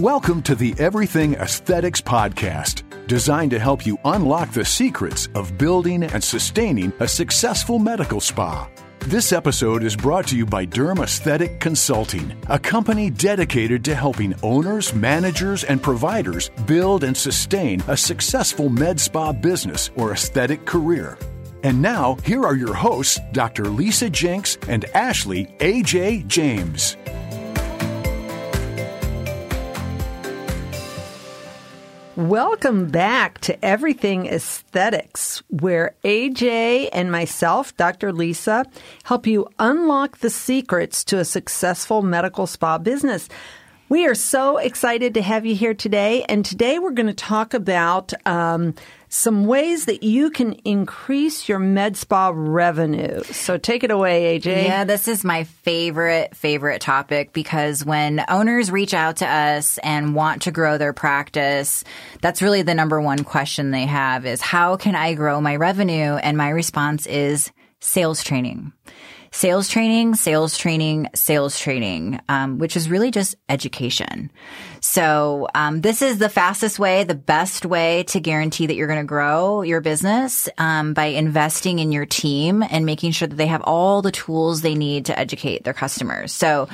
Welcome to the Everything Aesthetics Podcast, designed to help you unlock the secrets of building and sustaining a successful medical spa. This episode is brought to you by Derm Aesthetic Consulting, a company dedicated to helping owners, managers, and providers build and sustain a successful med spa business or aesthetic career. And now, here are your hosts, Dr. Lisa Jenks and Ashley A.J. James. Welcome back to Everything Aesthetics, where AJ and myself, Dr. Lisa, help you unlock the secrets to a successful medical spa business. We are so excited to have you here today. And today we're going to talk about um, some ways that you can increase your med spa revenue. So take it away, AJ. Yeah, this is my favorite, favorite topic because when owners reach out to us and want to grow their practice, that's really the number one question they have is how can I grow my revenue? And my response is sales training sales training, sales training, sales training, um, which is really just education. So um, this is the fastest way, the best way to guarantee that you're going to grow your business um, by investing in your team and making sure that they have all the tools they need to educate their customers. So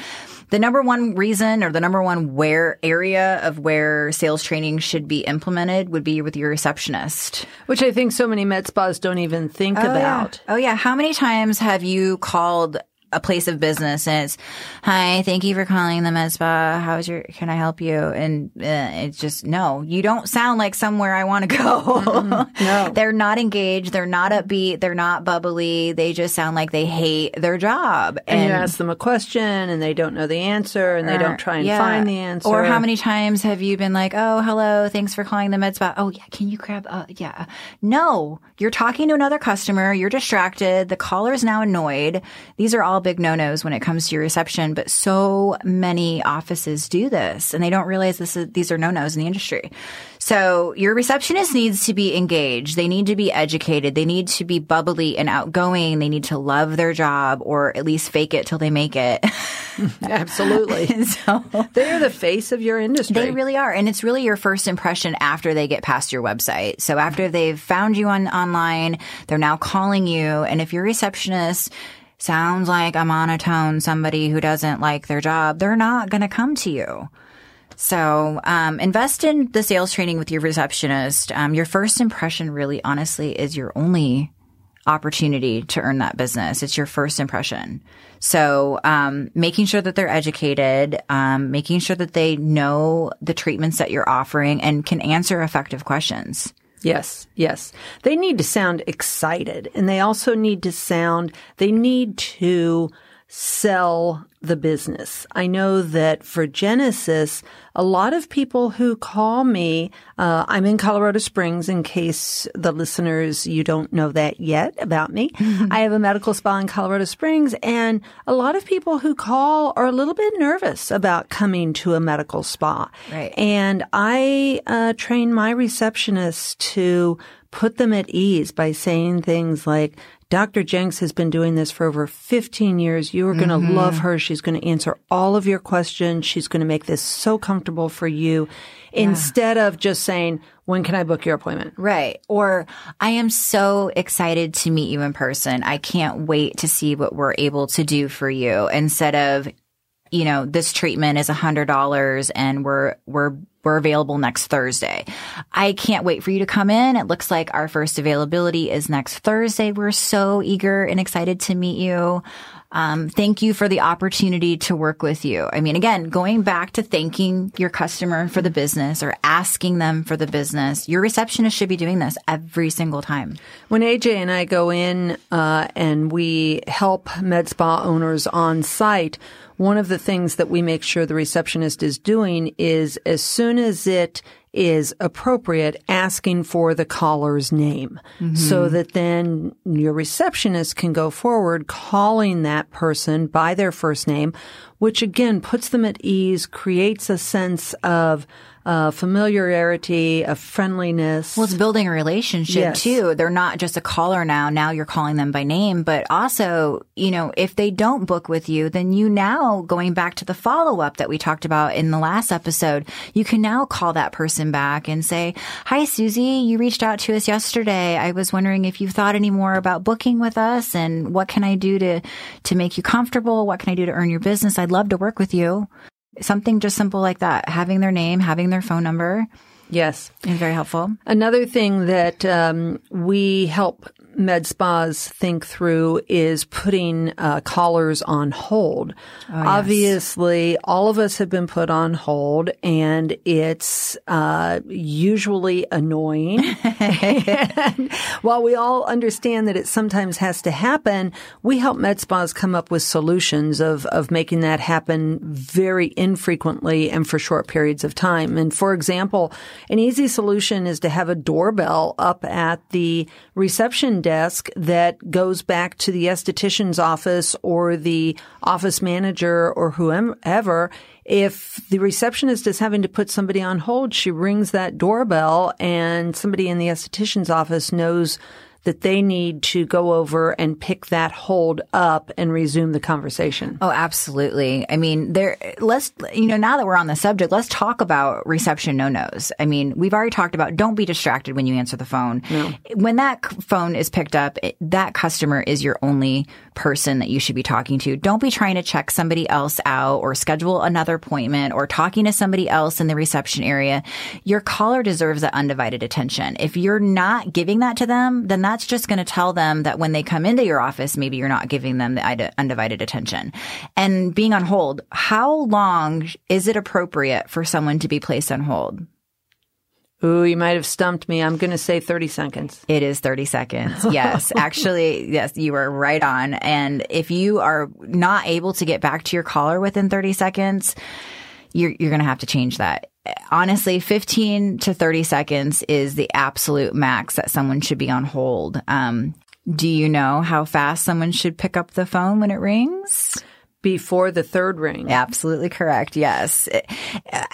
the number one reason or the number one where area of where sales training should be implemented would be with your receptionist. Which I think so many med spas don't even think oh, about. Yeah. Oh yeah. How many times have you called called a place of business and it's, hi, thank you for calling the med spa. How's your, can I help you? And uh, it's just, no, you don't sound like somewhere I want to go. Mm-hmm. No. they're not engaged. They're not upbeat. They're not bubbly. They just sound like they hate their job. And, and you ask them a question and they don't know the answer and they don't try and yeah. find the answer. Or how many times have you been like, oh, hello, thanks for calling the med spa. Oh, yeah, can you grab, uh, yeah. No, you're talking to another customer. You're distracted. The caller's now annoyed. These are all big no-nos when it comes to your reception, but so many offices do this and they don't realize this is, these are no-nos in the industry. So your receptionist needs to be engaged. They need to be educated. They need to be bubbly and outgoing. They need to love their job or at least fake it till they make it. Absolutely. so they're the face of your industry. They really are. And it's really your first impression after they get past your website. So after they've found you on online, they're now calling you. And if your receptionist sounds like a monotone, somebody who doesn't like their job, they're not going to come to you. So um, invest in the sales training with your receptionist. Um, your first impression, really, honestly, is your only opportunity to earn that business. It's your first impression. So um, making sure that they're educated, um, making sure that they know the treatments that you're offering and can answer effective questions. Yes, yes. They need to sound excited and they also need to sound, they need to sell the business. I know that for Genesis, a lot of people who call me, uh, I'm in Colorado Springs in case the listeners, you don't know that yet about me. I have a medical spa in Colorado Springs and a lot of people who call are a little bit nervous about coming to a medical spa. Right. And I, uh, train my receptionists to put them at ease by saying things like, Dr. Jenks has been doing this for over 15 years. You are going to mm-hmm. love her. She's going to answer all of your questions. She's going to make this so comfortable for you yeah. instead of just saying, when can I book your appointment? Right. Or I am so excited to meet you in person. I can't wait to see what we're able to do for you instead of, you know, this treatment is a hundred dollars and we're, we're we're available next Thursday. I can't wait for you to come in. It looks like our first availability is next Thursday. We're so eager and excited to meet you. Um, thank you for the opportunity to work with you. I mean, again, going back to thanking your customer for the business or asking them for the business, your receptionist should be doing this every single time. When AJ and I go in uh, and we help med spa owners on site, one of the things that we make sure the receptionist is doing is as soon as it is appropriate, asking for the caller's name mm-hmm. so that then your receptionist can go forward calling that person by their first name, which again puts them at ease, creates a sense of uh, familiarity, a friendliness. Well, it's building a relationship Yes. too. They're not just a caller now. Now you're calling them by name, but also, you know, if they don't book with you, then you now going back to the follow up that we talked about in the last episode, you can now call that person back and say, Hi, Susie, you reached out to us yesterday. I was wondering if you thought any more about booking with us and what can I do to, to make you comfortable? What can I do to earn your business? I'd love to work with you. Something just simple like that. Having their name, having their phone number yes. is very helpful. Another thing that um, we help med spas think through is putting uh, callers on hold. Obviously, all of us have been put on hold, and it's uh, usually annoying. and while we all understand that it sometimes has to happen, we help med spas come up with solutions of of making that happen very infrequently and for short periods of time. And for example, an easy solution is to have a doorbell up at the reception desk that goes back to the esthetician's office or the office manager or whoever. If the receptionist is having to put somebody on hold, she rings that doorbell and somebody in the esthetician's office knows that they need to go over and pick that hold up and resume the conversation. Oh, absolutely. I mean, there, let's, you know, now that we're on the subject, let's talk about reception no-nos. I mean, we've already talked about don't be distracted when you answer the phone. When that phone is picked up, it, that customer is your only person that you should be talking to. Don't be trying to check somebody else out or schedule another appointment or talking to somebody else in the reception area. Your caller deserves that undivided attention. If you're not giving that to them, then that's just going to tell them that when they come into your office, maybe you're not giving them the undivided attention. And being on hold, how long is it appropriate for someone to be placed on hold? Ooh, you might have stumped me. I'm going to say 30 seconds. It is 30 seconds. Yes. Actually, yes, you are right on. And if you are not able to get back to your caller within 30 seconds, you're, you're going to have to change that. Honestly, 15 to 30 seconds is the absolute max that someone should be on hold. Um, do you know how fast someone should pick up the phone when it rings? Before the third ring. Absolutely correct. Yes.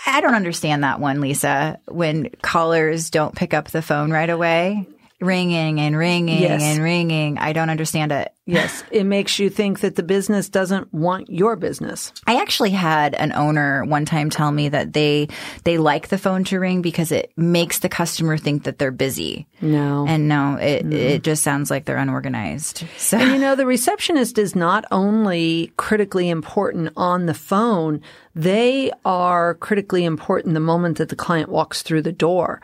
I don't understand that one, Lisa, when callers don't pick up the phone right away. Ringing and ringing Yes. and ringing. I don't understand it. Yes. It makes you think that the business doesn't want your business. I actually had an owner one time tell me that they they like the phone to ring because it makes the customer think that they're busy. No. And no, it it just sounds like they're unorganized. So And you know, the receptionist is not only critically important on the phone, they are critically important the moment that the client walks through the door.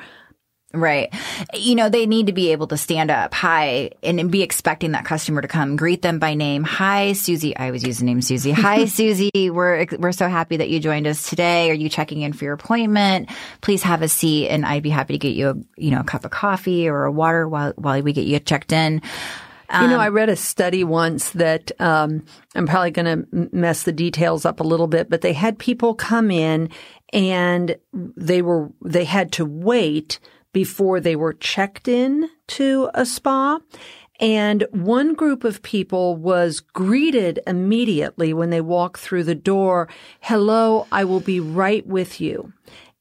Right. You know, they need to be able to stand up, hi, and, and be expecting that customer to come, greet them by name. Hi, Susie. I always use the name Susie. Hi, Susie. We're, we're so happy that you joined us today. Are you checking in for your appointment? Please have a seat and I'd be happy to get you a, you know, a cup of coffee or a water while, while we get you checked in. you know, I read a study once that um, I'm probably going to mess the details up a little bit, but they had people come in and they were they had to wait before they were checked in to a spa. And one group of people was greeted immediately when they walked through the door. Hello, I will be right with you.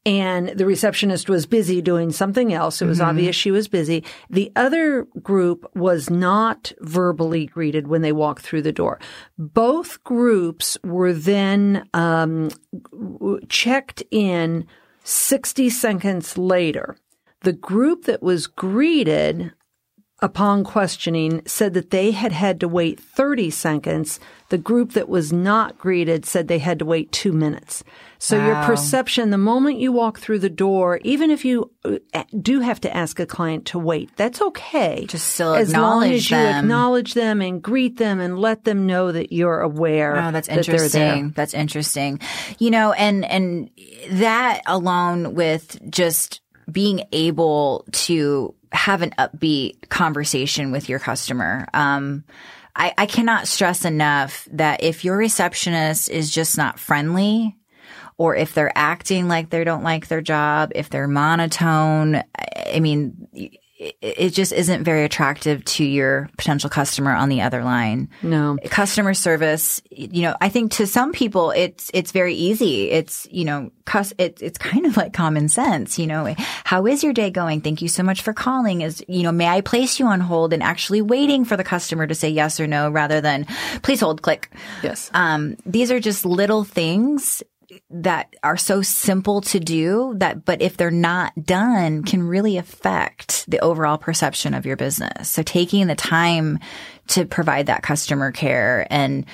And the receptionist was busy doing something else. It was obvious she was busy. The other group was not verbally greeted when they walked through the door. Both groups were then um, checked in 60 seconds later. The group that was greeted upon questioning said that they had had to wait 30 seconds. The group that was not greeted said they had to wait two minutes. So your perception, the moment you walk through the door, even if you uh, do have to ask a client to wait, that's okay. Just still as long as you acknowledge them and greet them and let them know that you're aware. Oh, that's that they're there. interesting. That's interesting. You know, and and that alone with just being able to have an upbeat conversation with your customer. Um, I, I cannot stress enough that if your receptionist is just not friendly, or if they're acting like they don't like their job, if they're monotone, I mean, it, just isn't very attractive to your potential customer on the other line. No. Customer service, you know, I think to some people it's it's very easy. It's, you know, cus- it, it's kind of like common sense, you know. How is your day going? Thank you so much for calling. Is, you know, may I place you on hold and actually waiting for the customer to say yes or no rather than please hold, click. Yes. Um, these are just little things that are so simple to do that, but if they're not done can really affect the overall perception of your business. So taking the time to provide that customer care and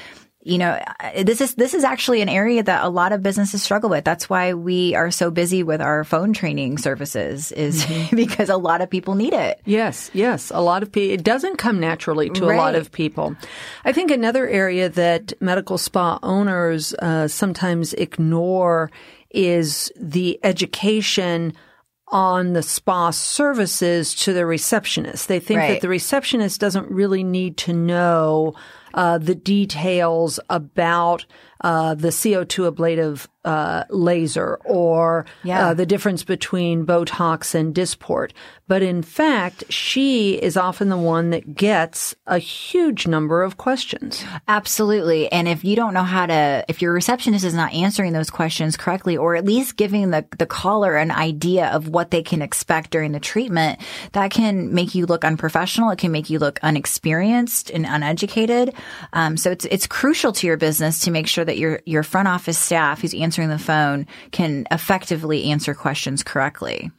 you know, this is this is actually an area that a lot of businesses struggle with. That's why we are so busy with our phone training services, is mm-hmm. because a lot of people need it. Yes, yes, a lot of people. It doesn't come naturally to right. a lot of people. I think another area that medical spa owners uh, sometimes ignore is the education on the spa services to the receptionist. They think right. that the receptionist doesn't really need to know uh, the details about uh, the CO2 ablative uh, laser or yeah. uh, the difference between Botox and Dysport. But in fact, she is often the one that gets a huge number of questions. Absolutely. And if you don't know how to, if your receptionist is not answering those questions correctly, or at least giving the, the caller an idea of what they can expect during the treatment, that can make you look unprofessional. It can make you look unexperienced and uneducated. Um, so it's, it's crucial to your business to make sure that your, your front office staff who's answering answering the phone can effectively answer questions correctly.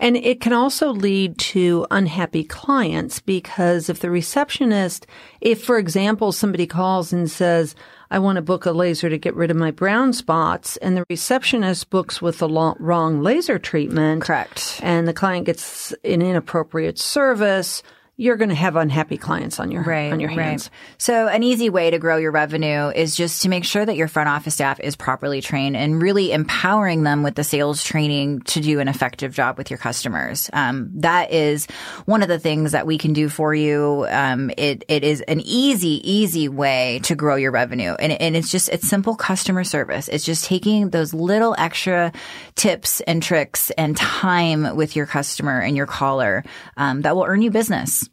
And it can also lead to unhappy clients because if the receptionist, if for example, somebody calls and says, I want to book a laser to get rid of my brown spots, and the receptionist books with the wrong laser treatment. Correct. And the client gets an inappropriate service you're going to have unhappy clients on your right, on your hands. Right. So an easy way to grow your revenue is just to make sure that your front office staff is properly trained and really empowering them with the sales training to do an effective job with your customers. Um, that is one of the things that we can do for you. Um, it it is an easy easy way to grow your revenue, and and it's just it's simple customer service. It's just taking those little extra tips and tricks and time with your customer and your caller um, that will earn you business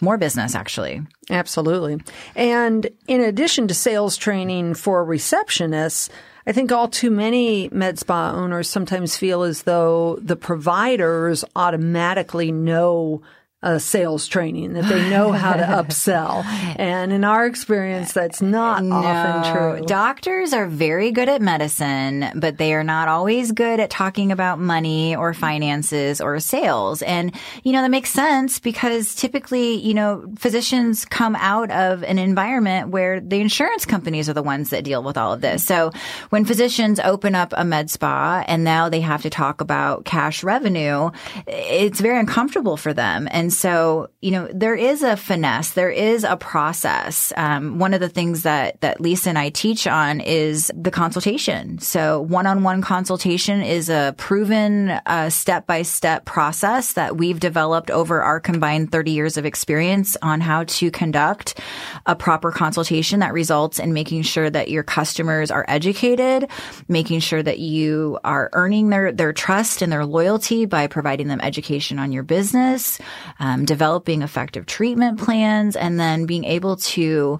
more business actually. Absolutely. And in addition to sales training for receptionists, I think all too many med spa owners sometimes feel as though the providers automatically know uh, sales training, that they know how to upsell. And in our experience, that's not no. often true. Doctors are very good at medicine, but they are not always good at talking about money or finances or sales. And, you know, that makes sense because typically, you know, physicians come out of an environment where the insurance companies are the ones that deal with all of this. So when physicians open up a med spa and now they have to talk about cash revenue, it's very uncomfortable for them. And so, you know, there is a finesse, there is a process. Um, one of the things that, that Lisa and I teach on is the consultation. So one-on-one consultation is a proven step by step process that we've developed over our combined 30 years of experience on how to conduct a proper consultation that results in making sure that your customers are educated, making sure that you are earning their, their trust and their loyalty by providing them education on your business, um, developing effective treatment plans, and then being able to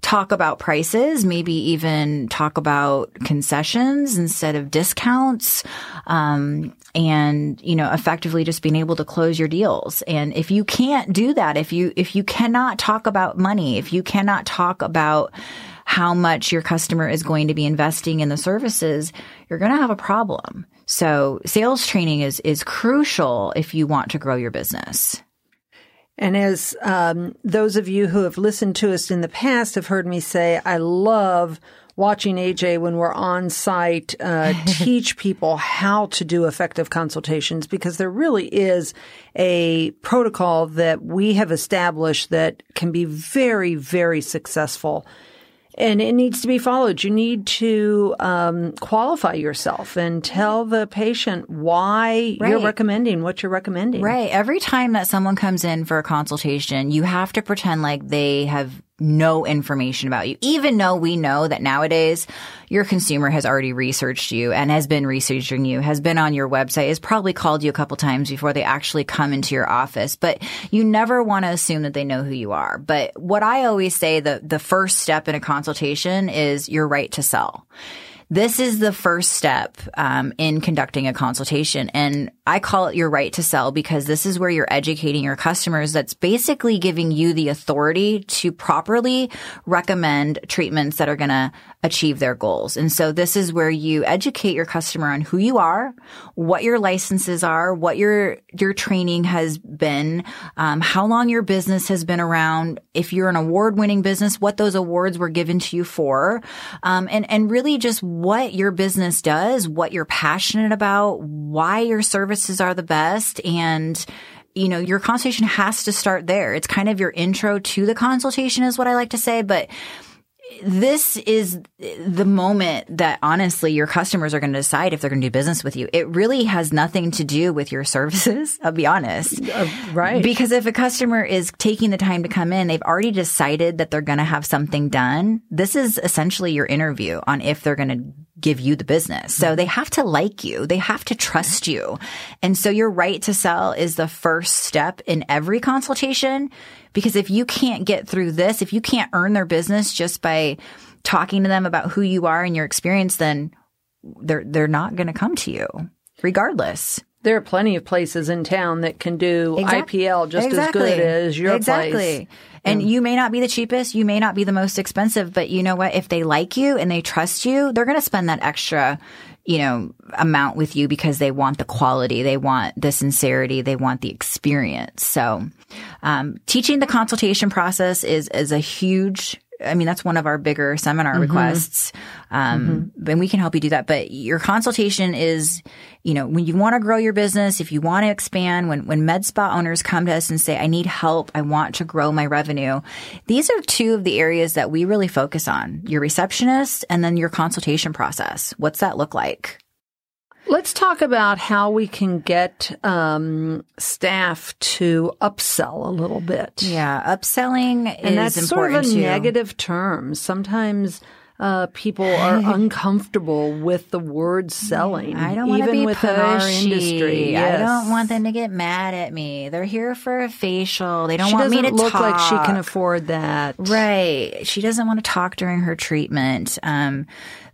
talk about prices, maybe even talk about concessions instead of discounts. Um, and, you know, effectively just being able to close your deals. And if you can't do that, if you, if you cannot talk about money, if you cannot talk about how much your customer is going to be investing in the services, you're going to have a problem. So sales training is, is crucial if you want to grow your business. And as um, those of you who have listened to us in the past have heard me say, I love watching AJ when we're on site uh, teach people how to do effective consultations because there really is a protocol that we have established that can be very, very successful and it needs to be followed. You need to um, qualify yourself and tell the patient why right. you're recommending what you're recommending. Right. Every time that someone comes in for a consultation, you have to pretend like they have no information about you, even though we know that nowadays your consumer has already researched you and has been researching you, has been on your website, has probably called you a couple times before they actually come into your office. But you never want to assume that they know who you are. But what I always say the, the first step in a consultation is your right to sell. This is the first step um, in conducting a consultation. And I call it your right to sell because this is where you're educating your customers. That's basically giving you the authority to properly recommend treatments that are going to achieve their goals. And so this is where you educate your customer on who you are, what your licenses are, what your, your training has been, um, how long your business has been around. If you're an award winning business, what those awards were given to you for. Um, and, and really just what your business does, what you're passionate about, why your services are the best and you know, your consultation has to start there. It's kind of your intro to the consultation is what I like to say, but this is the moment that honestly your customers are going to decide if they're going to do business with you. It really has nothing to do with your services. I'll be honest. Uh, right. Because if a customer is taking the time to come in, they've already decided that they're going to have something done. This is essentially your interview on if they're going to give you the business. So they have to like you. They have to trust you. And so your right to sell is the first step in every consultation. Because if you can't get through this, if you can't earn their business just by talking to them about who you are and your experience, then they're, they're not going to come to you regardless. There are plenty of places in town that can do exactly. IPL just exactly. as good as your exactly. place. And you may not be the cheapest, you may not be the most expensive, but you know what? If they like you and they trust you, they're going to spend that extra, you know, amount with you because they want the quality, they want the sincerity, they want the experience. So, um, teaching the consultation process is is a huge I mean, that's one of our bigger seminar mm-hmm. requests. Um, mm-hmm. and we can help you do that. But your consultation is, you know, when you want to grow your business, if you want to expand, when, when med spa owners come to us and say, I need help, I want to grow my revenue. These are two of the areas that we really focus on your receptionist and then your consultation process. What's that look like? Let's talk about how we can get um, staff to upsell a little bit. Yeah, upselling and that's sort of a too. negative term. Sometimes uh, people are uncomfortable with the word selling. I don't want to be pushy. Yes. I don't want them to get mad at me. They're here for a facial. They don't she want me to look talk. like she can afford that. Right. She doesn't want to talk during her treatment. Um,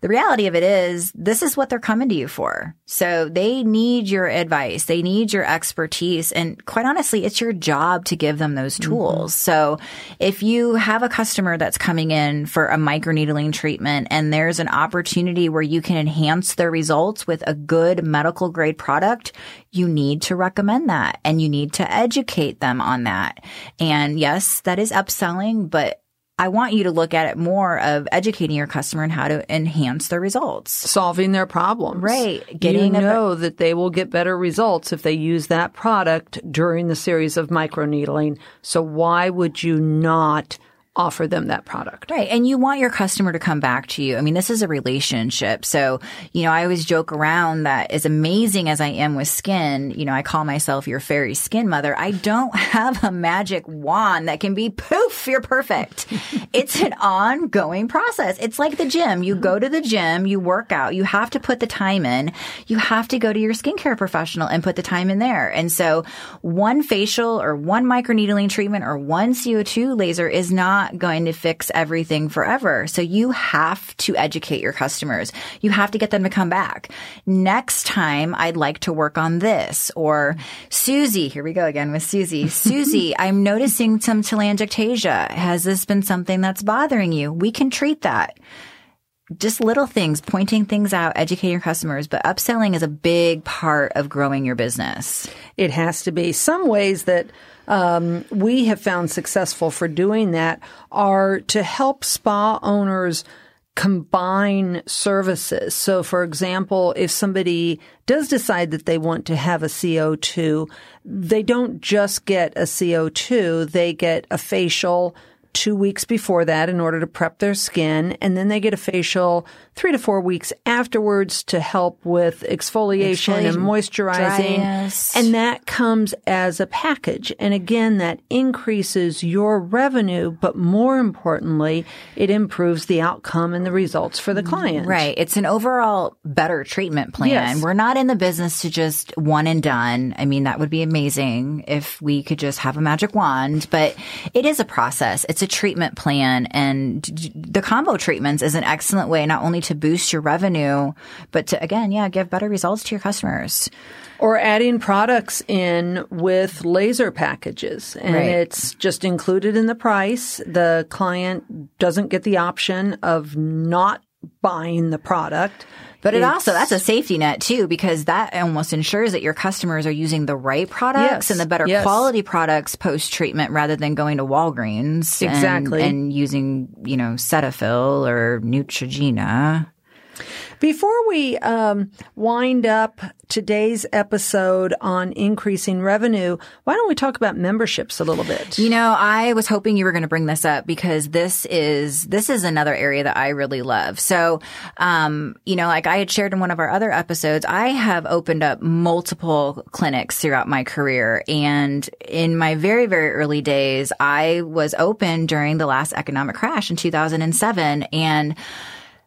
the reality of it is this is what they're coming to you for. So they need your advice. They need your expertise. And quite honestly, it's your job to give them those tools. Mm-hmm. So if you have a customer that's coming in for a microneedling treatment and there's an opportunity where you can enhance their results with a good medical grade product, you need to recommend that and you need to educate them on that. And yes, that is upselling, but I want you to look at it more of educating your customer and how to enhance their results. Solving their problems. Right. Getting you know that they will get better results if they use that product during the series of microneedling. So why would you not offer them that product. Right. And you want your customer to come back to you. I mean, this is a relationship. So, you know, I always joke around that as amazing as I am with skin, you know, I call myself your fairy skin mother. I don't have a magic wand that can be poof, you're perfect. it's an ongoing process. It's like the gym. You go to the gym, you work out, you have to put the time in. You have to go to your skincare professional and put the time in there. And so one facial or one microneedling treatment or one CO2 laser is not not going to fix everything forever. So you have to educate your customers. You have to get them to come back. Next time I'd like to work on this or Susie, here we go again with Susie. Susie, I'm noticing some telangiectasia. Has this been something that's bothering you? We can treat that just little things, pointing things out, educating your customers, but upselling is a big part of growing your business. It has to be. Some ways that um, we have found successful for doing that are to help spa owners combine services. So, for example, if somebody does decide that they want to have a CO2, they don't just get a CO2, they get a facial, two weeks before that in order to prep their skin. And then they get a facial three to four weeks afterwards to help with exfoliation, and moisturizing. dryness. And that comes as a package. And again, that increases your revenue, but more importantly, it improves the outcome and the results for the client. Right. It's an overall better treatment plan. Yes. We're not in the business to just one and done. I mean, that would be amazing if we could just have a magic wand, but it is a process. It's a treatment plan and the combo treatments is an excellent way not only to boost your revenue, but to again, yeah, give better results to your customers. Or adding products in with laser packages. And Right. it's just included in the price. The client doesn't get the option of not buying the product. But it It's- also, that's a safety net too, because that almost ensures that your customers are using the right products Yes, and the better yes. quality products post treatment rather than going to Walgreens and- Exactly. and, using, you know, Cetaphil or Neutrogena. Before we um, wind up today's episode on increasing revenue, why don't we talk about memberships a little bit? You know, I was hoping you were going to bring this up because this is this is another area that I really love. So, um, you know, like I had shared in one of our other episodes, I have opened up multiple clinics throughout my career, and in my very very early days, I was open during the last economic crash in 2007, and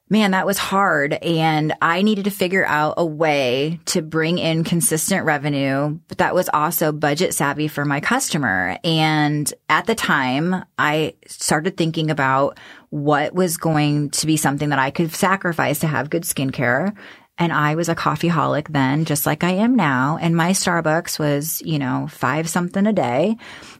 man, that was hard. And I needed to figure out a way to bring in consistent revenue, but that was also budget savvy for my customer. And at the time, I started thinking about what was going to be something that I could sacrifice to have good skincare. And I was a coffee holic then, just like I am now. And my Starbucks was, you know, five something a day.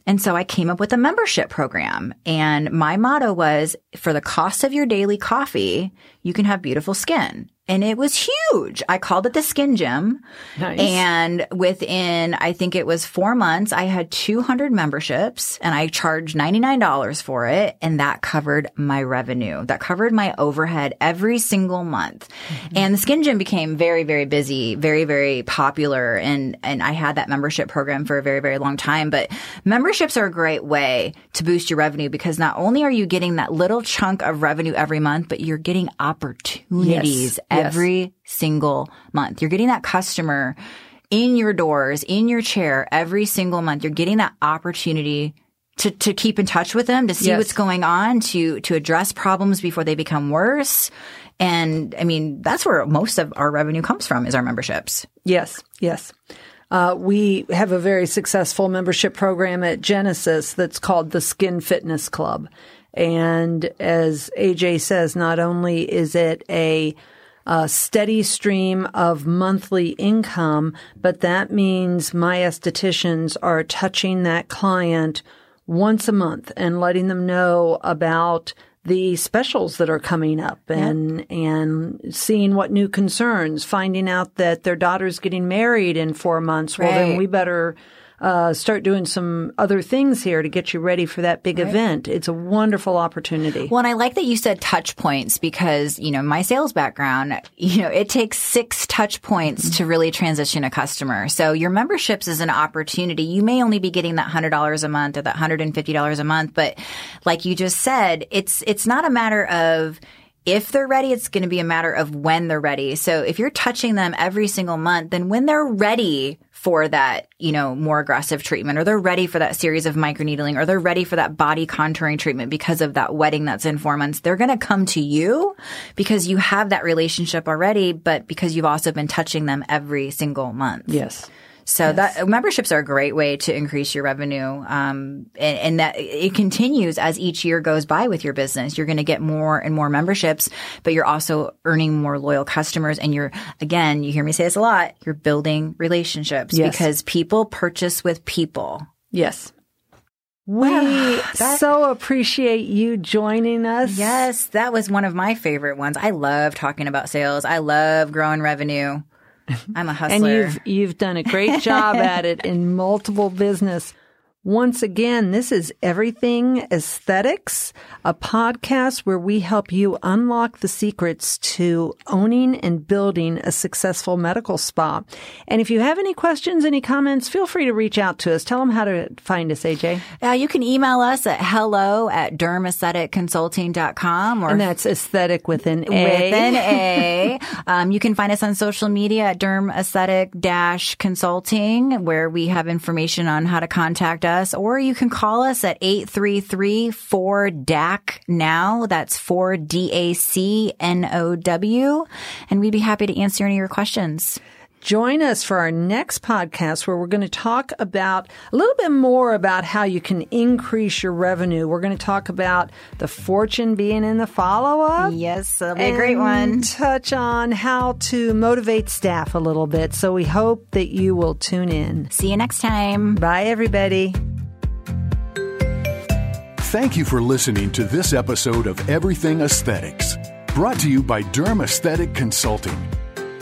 And so I came up with a membership program. And my motto was for the cost of your daily coffee, you can have beautiful skin. And it was huge. I called it the skin gym. Nice. And within, I think it was four months, I had 200 memberships and I charged $99 for it. And that covered my revenue. That covered my overhead every single month. Mm-hmm. And the skin gym became very, very busy, very, very popular. And, and I had that membership program for a very, very long time. But memberships are a great way to boost your revenue because not only are you getting that little chunk of revenue every month, but you're getting opportunities Yes. every single month. You're getting that customer in your doors, in your chair every single month. You're getting that opportunity to, to keep in touch with them, to see Yes. what's going on, to, to address problems before they become worse. And I mean, that's where most of our revenue comes from is our memberships. Yes, yes. Uh, we have a very successful membership program at Genesis that's called the Skin Fitness Club. And as AJ says, not only is it a, a steady stream of monthly income, but that means my estheticians are touching that client once a month and letting them know about the specials that are coming up and and seeing what new concerns, finding out that their daughter's getting married in four months. Well, then we better uh, start doing some other things here to get you ready for that big event. It's a wonderful opportunity. Well, and I like that you said touch points because, you know, my sales background, you know, it takes six touch points to really transition a customer. So your memberships is an opportunity. You may only be getting that $100 a month or that $150 a month, but like you just said, it's, it's not a matter of, if they're ready, it's going to be a matter of when they're ready. So if you're touching them every single month, then when they're ready for that, you know, more aggressive treatment or they're ready for that series of microneedling or they're ready for that body contouring treatment because of that wedding that's in four months, they're going to come to you because you have that relationship already, but because you've also been touching them every single month. yes. So that memberships are a great way to increase your revenue. Um, and, and that it continues as each year goes by with your business. You're going to get more and more memberships, but you're also earning more loyal customers. And you're, again, you hear me say this a lot, you're building relationships Yes. because people purchase with people. Yes. We that- so appreciate you joining us. Yes, that was one of my favorite ones. I love talking about sales. I love growing revenue. I'm a hustler. And you've you've done a great job at it in multiple business. Once again, this is Everything Aesthetics, a podcast where we help you unlock the secrets to owning and building a successful medical spa. And if you have any questions, any comments, feel free to reach out to us. Tell them how to find us, AJ. Uh, you can email us at hello at dermaestheticconsulting.com or and that's aesthetic with an A. With an A. um, you can find us on social media at derm aesthetic dash consulting where we have information on how to contact us us, or you can call us at 833-4DAC now. That's 4-D-A-C-N-O-W. And we'd be happy to answer any of your questions. Join us for our next podcast where we're going to talk about a little bit more about how you can increase your revenue. We're going to talk about the fortune being in the follow up. Yes, that'll be a great one. Touch on how to motivate staff a little bit. So we hope that you will tune in. See you next time. Bye, everybody. Thank you for listening to this episode of Everything Aesthetics, brought to you by Derm Aesthetic Consulting.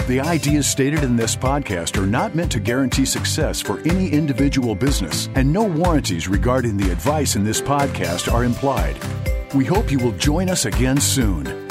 The ideas stated in this podcast are not meant to guarantee success for any individual business, and no warranties regarding the advice in this podcast are implied. We hope you will join us again soon.